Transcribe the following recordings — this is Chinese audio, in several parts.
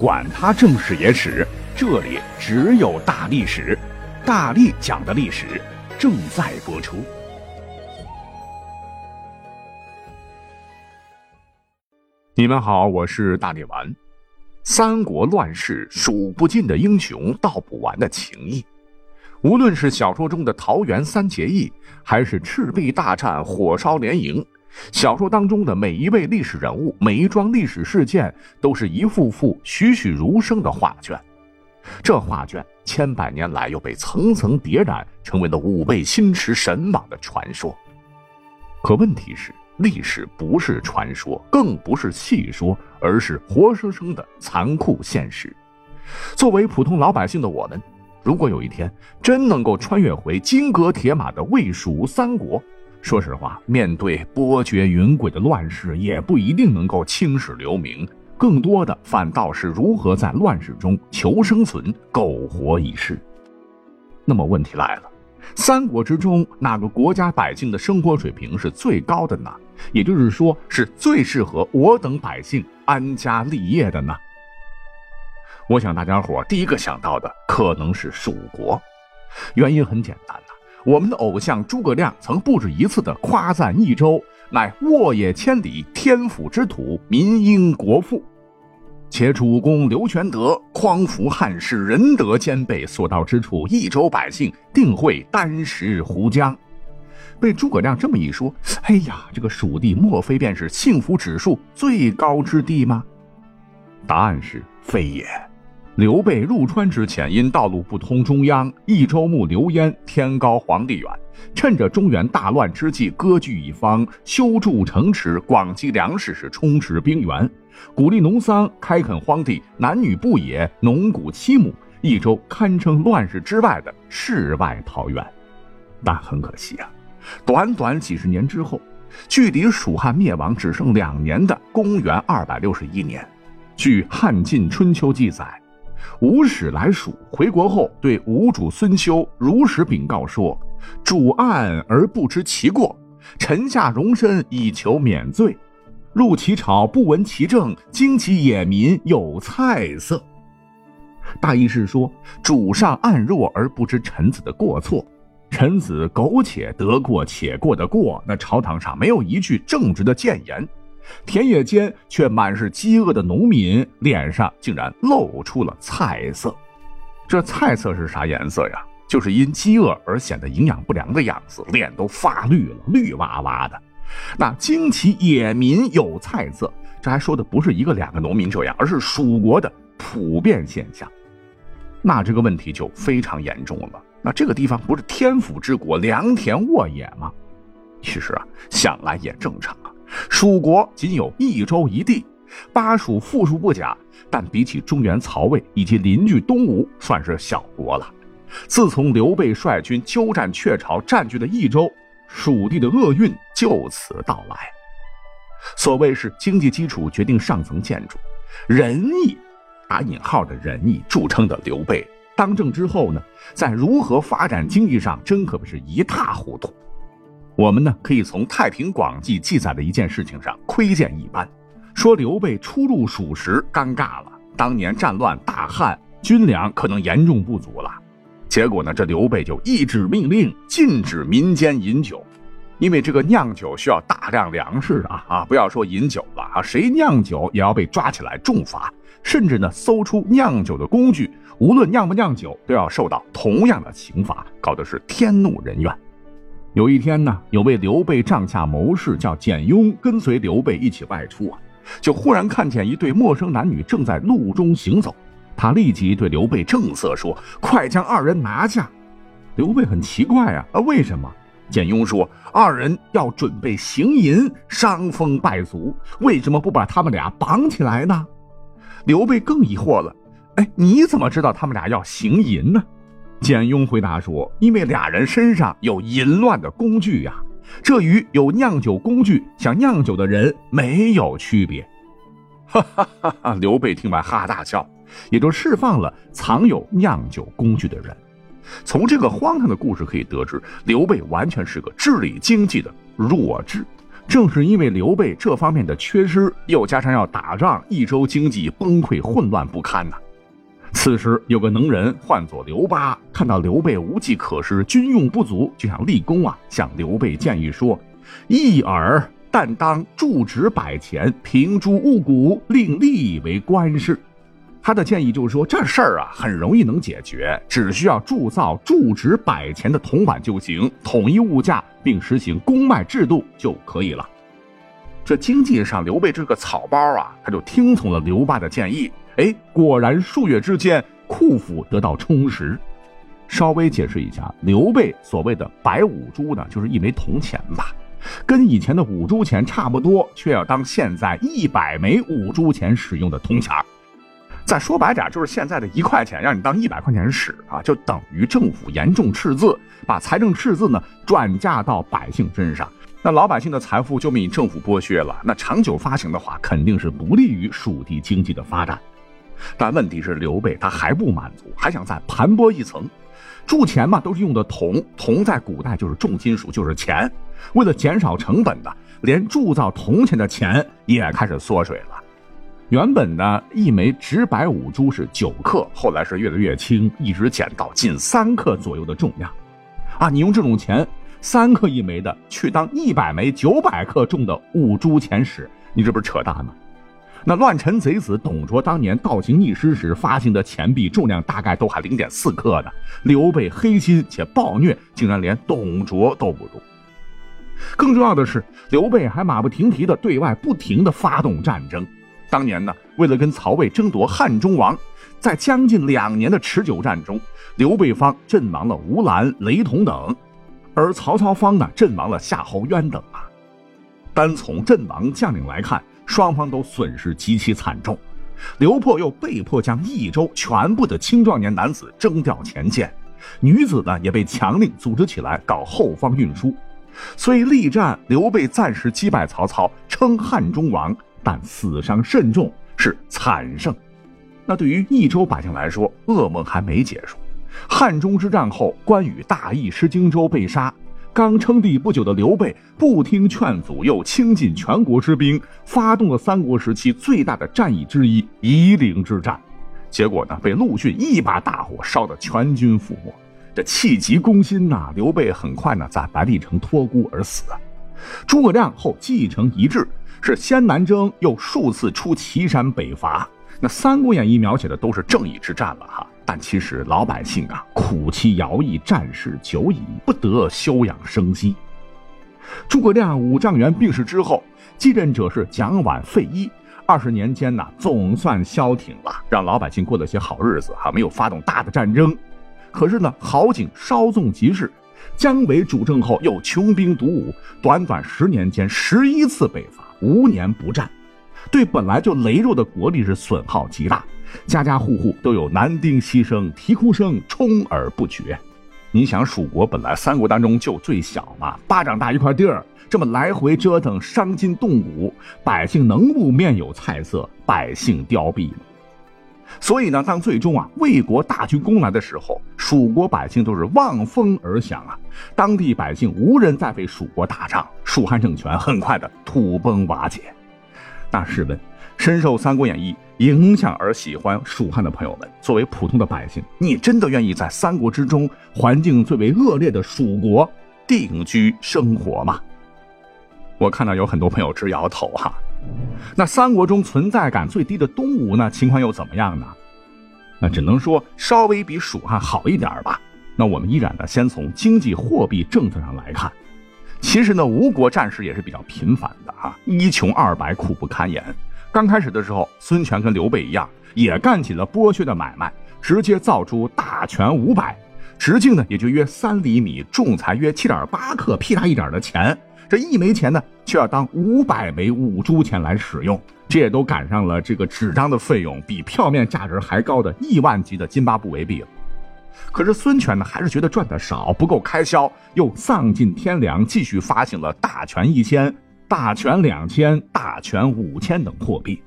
管他正史野史，这里只有大历史，大力讲的历史正在播出。你们好，我是大力丸。三国乱世，数不尽的英雄，道不完的情谊。无论是小说中的桃园三结义，还是赤壁大战、火烧连营。小说当中的每一位历史人物，每一桩历史事件，都是一幅幅栩栩如生的画卷。这画卷千百年来又被层层叠染，成为了五辈心驰神往的传说。可问题是，历史不是传说，更不是戏说，而是活生生的残酷现实。作为普通老百姓的我们，如果有一天真能够穿越回金戈铁马的魏蜀三国，说实话，面对波谲云诡的乱世，也不一定能够青史留名，更多的反倒是如何在乱世中求生存、苟活一世。那么问题来了，三国之中哪个国家百姓的生活水平是最高的呢？也就是说，是最适合我等百姓安家立业的呢？我想大家伙第一个想到的可能是蜀国，原因很简单。我们的偶像诸葛亮曾不止一次的夸赞益州乃沃野千里，天府之土，民殷国富。且主公刘全德匡扶汉室，仁德兼备，所到之处，益州百姓定会箪食胡浆。被诸葛亮这么一说，哎呀，这个蜀地莫非便是幸福指数最高之地吗？答案是非也。刘备入川之前，因道路不通，中央益州牧刘焉天高皇帝远，趁着中原大乱之际，割据一方，修筑城池，广积粮食，是充实兵源，鼓励农桑，开垦荒地，男女不野，农谷七亩，益州堪称乱世之外的世外桃源。但很可惜啊，短短几十年之后，距离蜀汉灭亡只剩两年的公元二百六十一年，据《汉晋春秋》记载。吴使来蜀，回国后对吴主孙休如实禀告说：“主案而不知其过，臣下容身以求免罪。入其朝不闻其政，惊其野民有菜色。”大意是说，主上暗弱而不知臣子的过错，臣子苟且得过且过的过，那朝堂上没有一句正直的谏言。田野间却满是饥饿的农民，脸上竟然露出了菜色。这菜色是啥颜色呀？就是因饥饿而显得营养不良的样子，脸都发绿了，绿哇哇的。那惊奇野民有菜色，这还说的不是一个两个农民这样，而是蜀国的普遍现象。那这个问题就非常严重了。那这个地方不是天府之国，良田沃野吗？其实啊，想来也正常啊。蜀国仅有益州一地，巴蜀富庶不假，但比起中原曹魏以及邻居东吴，算是小国了。自从刘备率军鸠占鹊巢，占据了益州，蜀地的厄运就此到来。所谓是经济基础决定上层建筑，仁义（打引号的仁义）著称的刘备当政之后呢，在如何发展经济上，真可谓是一塌糊涂。我们呢，可以从《太平广记》记载的一件事情上窥见一斑，说刘备初入蜀时尴尬了。当年战乱大旱，军粮可能严重不足了。结果呢，这刘备就一纸命令禁止民间饮酒，因为这个酿酒需要大量粮食啊啊！不要说饮酒了啊，谁酿酒也要被抓起来重罚，甚至呢，搜出酿酒的工具，无论酿不酿酒，都要受到同样的刑罚，搞得是天怒人怨。有一天呢，有位刘备帐下谋士叫简雍，跟随刘备一起外出啊，就忽然看见一对陌生男女正在路中行走。他立即对刘备正色说：“快将二人拿下！”刘备很奇怪啊，啊，为什么？简雍说：“二人要准备行淫，伤风败俗，为什么不把他们俩绑起来呢？”刘备更疑惑了：“哎，你怎么知道他们俩要行淫呢？”简雍回答说：“因为俩人身上有淫乱的工具呀，这与有酿酒工具想酿酒的人没有区别。” 哈哈哈哈！刘备听完哈哈大笑，也就释放了藏有酿酒工具的人。从这个荒唐的故事可以得知，刘备完全是个治理经济的弱智，正是因为刘备这方面的缺失，又加上要打仗，益州经济崩溃混乱不堪呐。此时有个能人，唤作刘巴，看到刘备无计可施，军用不足，就想立功啊，向刘备建议说：“一耳。”但当铸值百钱，平诸物古，令利为官事。他的建议就是说，这事儿啊很容易能解决，只需要铸造铸值百钱的铜板就行，统一物价，并实行公卖制度就可以了。这经济上，刘备这个草包啊，他就听从了刘霸的建议。哎，果然数月之间，库府得到充实。稍微解释一下，刘备所谓的白五铢呢，就是一枚铜钱吧。跟以前的五铢钱差不多，却要当现在一百枚五铢钱使用的铜钱再说白点，就是现在的一块钱让你当一百块钱使啊，就等于政府严重赤字，把财政赤字呢转嫁到百姓身上，那老百姓的财富就被政府剥削了。那长久发行的话，肯定是不利于蜀地经济的发展。但问题是，刘备他还不满足，还想再盘剥一层。铸钱嘛，都是用的铜，铜在古代就是重金属，就是钱。为了减少成本的，连铸造铜钱的钱也开始缩水了。原本呢，一枚直白五铢是九克，后来是越来越轻，一直减到近三克左右的重量。啊，你用这种钱三克一枚的去当一百枚九百克重的五铢钱使，你这不是扯淡吗？那乱臣贼子董卓当年倒行逆施时发行的钱币重量大概都还零点四克呢。刘备黑心且暴虐，竟然连董卓都不如。更重要的是，刘备还马不停蹄的对外不停的发动战争。当年呢，为了跟曹魏争夺汉中王，在将近两年的持久战中，刘备方阵亡了吴兰、雷同等，而曹操方呢阵亡了夏侯渊等啊。单从阵亡将领来看，双方都损失极其惨重。刘破又被迫将益州全部的青壮年男子征调前线，女子呢也被强令组织起来搞后方运输。所以力战，刘备暂时击败曹操，称汉中王，但死伤甚重，是惨胜。那对于益州百姓来说，噩梦还没结束。汉中之战后，关羽大意失荆州被杀，刚称帝不久的刘备不听劝阻，又倾尽全国之兵，发动了三国时期最大的战役之一——夷陵之战。结果呢，被陆逊一把大火烧得全军覆没。这气急攻心呐，刘备很快呢在白帝城托孤而死。诸葛亮后继承遗志，是先南征，又数次出祁山北伐。那《三国演义》描写的都是正义之战了哈，但其实老百姓啊苦其徭役，战事久矣，不得休养生息。诸葛亮五丈原病逝之后，继任者是蒋琬、费祎。二十年间呢，总算消停了，让老百姓过了些好日子哈，没有发动大的战争。可是呢，好景稍纵即逝，姜维主政后又穷兵黩武，短短十年间十一次北伐，无年不战，对本来就羸弱的国力是损耗极大，家家户户都有男丁牺牲，啼哭声充耳不绝。你想，蜀国本来三国当中就最小嘛，巴掌大一块地儿，这么来回折腾，伤筋动骨，百姓能不面有菜色，百姓凋敝吗？所以呢，当最终啊魏国大军攻来的时候，蜀国百姓都是望风而降啊，当地百姓无人再为蜀国打仗，蜀汉政权很快的土崩瓦解。那试问，深受《三国演义》影响而喜欢蜀汉的朋友们，作为普通的百姓，你真的愿意在三国之中环境最为恶劣的蜀国定居生活吗？我看到有很多朋友直摇头哈。那三国中存在感最低的东吴呢？情况又怎么样呢？那只能说稍微比蜀汉好一点吧。那我们依然呢，先从经济货币政策上来看。其实呢，吴国战事也是比较频繁的啊，一穷二白，苦不堪言。刚开始的时候，孙权跟刘备一样，也干起了剥削的买卖，直接造出大权五百，直径呢也就约三厘米，重才约七点八克，屁大一点的钱。这一枚钱呢，却要当五百枚五铢钱来使用，这也都赶上了这个纸张的费用比票面价值还高的亿万级的津巴布韦币了。可是孙权呢，还是觉得赚的少，不够开销，又丧尽天良，继续发行了大权一千、大权两千、大权五千等货币。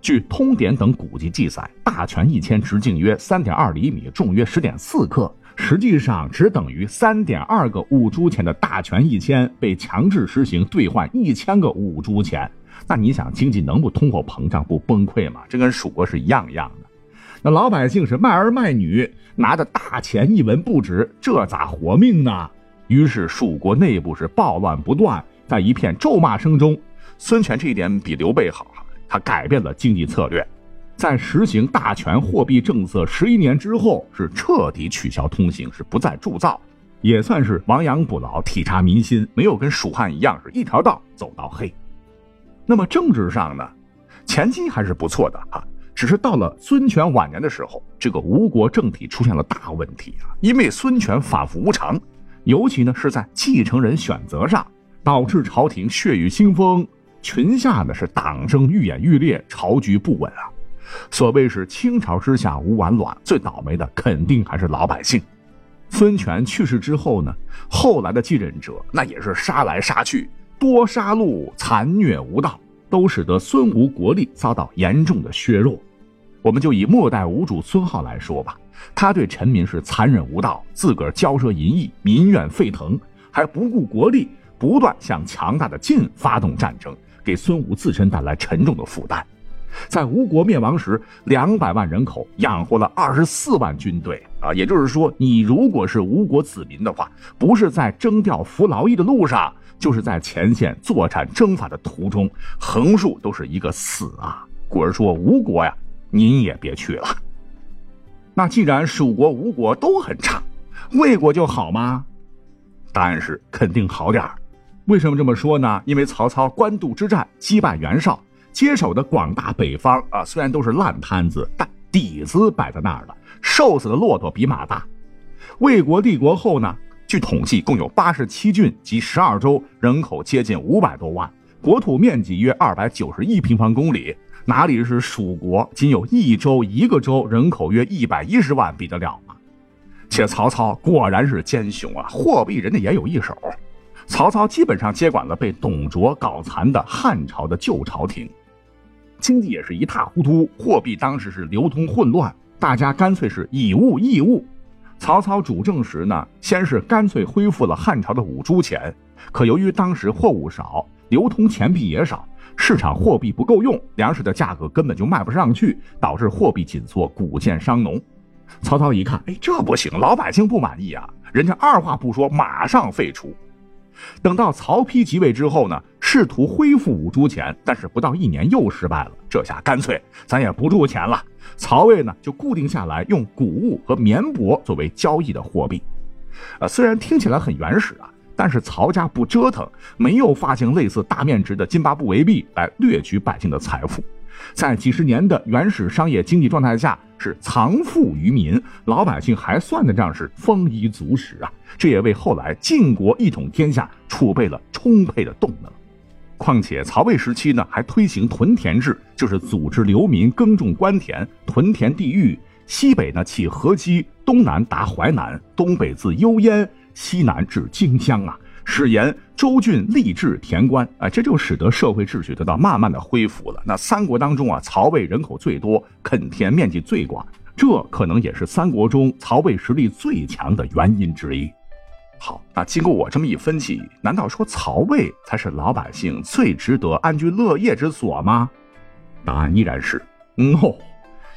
据通典等古籍记载，大权一千直径约三点二厘米，重约十点四克，实际上只等于三点二个五铢钱的大权一千被强制实行兑换一千个五铢钱。那你想，经济能不通货膨胀不崩溃吗？这跟蜀国是一样一样的。那老百姓是卖儿卖女，拿着大钱一文不值，这咋活命呢？于是蜀国内部是暴乱不断，在一片咒骂声中，孙权这一点比刘备好。他改变了经济策略，在实行大权货币政策十一年之后，是彻底取消通行，是不再铸造，也算是亡羊补牢，体察民心，没有跟蜀汉一样是一条道走到黑。那么政治上呢，前期还是不错的啊，只是到了孙权晚年的时候，这个吴国政体出现了大问题啊，因为孙权反复无常，尤其呢是在继承人选择上，导致朝廷血雨腥风。群下呢是党争愈演愈烈，朝局不稳啊。所谓是倾巢之下无完卵，最倒霉的肯定还是老百姓。孙权去世之后呢，后来的继任者那也是杀来杀去，多杀戮，残虐无道，都使得孙吴国力遭到严重的削弱。我们就以末代吴主孙浩来说吧，他对臣民是残忍无道，自个儿骄奢淫逸，民怨沸腾，还不顾国力，不断向强大的晋发动战争。给孙武自身带来沉重的负担，在吴国灭亡时，两百万人口养活了二十四万军队啊！也就是说，你如果是吴国子民的话，不是在征调服劳役的路上，就是在前线作战征伐的途中，横竖都是一个死啊！故而说，吴国呀，您也别去了。那既然蜀国、吴国都很差，魏国就好吗？答案是肯定好点儿。为什么这么说呢？因为曹操官渡之战击败袁绍，接手的广大北方啊，虽然都是烂摊子，但底子摆在那儿了。瘦死的骆驼比马大。魏国立国后呢，据统计共有八十七郡及十二州，人口接近五百多万，国土面积约二百九十一平方公里。哪里是蜀国，仅有一州一个州，人口约一百一十万，比得了吗？且曹操果然是奸雄啊，货币人家也有一手。曹操基本上接管了被董卓搞残的汉朝的旧朝廷，经济也是一塌糊涂，货币当时是流通混乱，大家干脆是以物易物。曹操主政时呢，先是干脆恢复了汉朝的五铢钱，可由于当时货物少，流通钱币也少，市场货币不够用，粮食的价格根本就卖不上去，导致货币紧缩，谷贱伤农。曹操一看，哎，这不行，老百姓不满意啊，人家二话不说，马上废除。等到曹丕即位之后呢，试图恢复五铢钱，但是不到一年又失败了。这下干脆咱也不铸钱了，曹魏呢就固定下来用谷物和棉帛作为交易的货币。呃，虽然听起来很原始啊，但是曹家不折腾，没有发行类似大面值的津巴布韦币来掠取百姓的财富。在几十年的原始商业经济状态下，是藏富于民，老百姓还算得上是丰衣足食啊！这也为后来晋国一统天下储备了充沛的动能。况且曹魏时期呢，还推行屯田制，就是组织流民耕种官田，屯田地域，西北呢起河西，东南达淮南，东北自幽燕，西南至荆襄啊。使言州郡立治田官啊，这就使得社会秩序得到慢慢的恢复了。那三国当中啊，曹魏人口最多，垦田面积最广，这可能也是三国中曹魏实力最强的原因之一。好，那经过我这么一分析，难道说曹魏才是老百姓最值得安居乐业之所吗？答案依然是 no，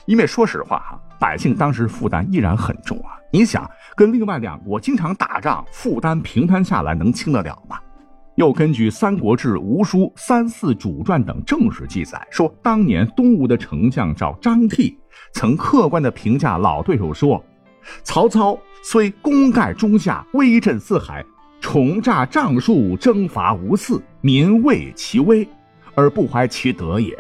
因为说实话哈，百姓当时负担依然很重啊。你想？跟另外两国经常打仗，负担平摊下来能轻得了吗？又根据《三国志·吴书》《三四主传》等正史记载说，当年东吴的丞相叫张替，曾客观地评价老对手说：“曹操虽功盖中夏，威震四海，重诈仗术，征伐无次，民畏其威，而不怀其德也。”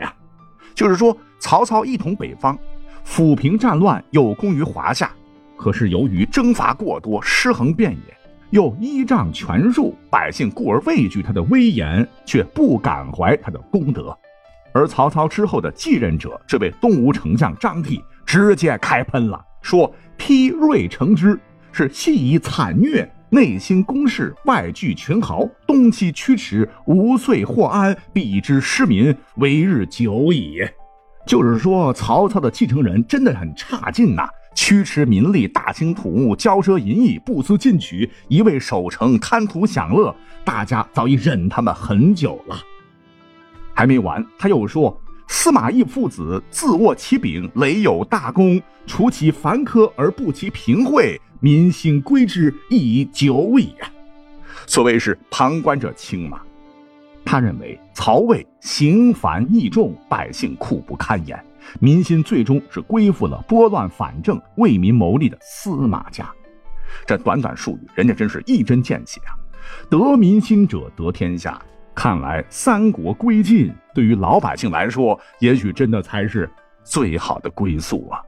就是说，曹操一统北方，抚平战乱，有功于华夏。可是由于征伐过多，尸横遍野，又依仗权术，百姓故而畏惧他的威严，却不感怀他的功德。而曹操之后的继任者，这位东吴丞相张替，直接开喷了，说：“披锐成之，是系以惨虐，内兴宫室，外聚群豪，东西驱驰，无遂获安，彼之失民，为日久矣。”就是说，曹操的继承人真的很差劲呐，驱驰民力，大兴土木，骄奢淫逸，不思进取，一味守城，贪图享乐，大家早已忍他们很久了。还没完，他又说：“司马懿父子自握其柄，累有大功，除其繁苛而不其平惠，民心归之，亦已久矣啊！”所谓是旁观者清嘛。他认为曹魏刑繁役重，百姓苦不堪言，民心最终是归附了拨乱反正、为民谋利的司马家。这短短数语，人家真是一针见血啊！得民心者得天下。看来三国归晋，对于老百姓来说，也许真的才是最好的归宿啊。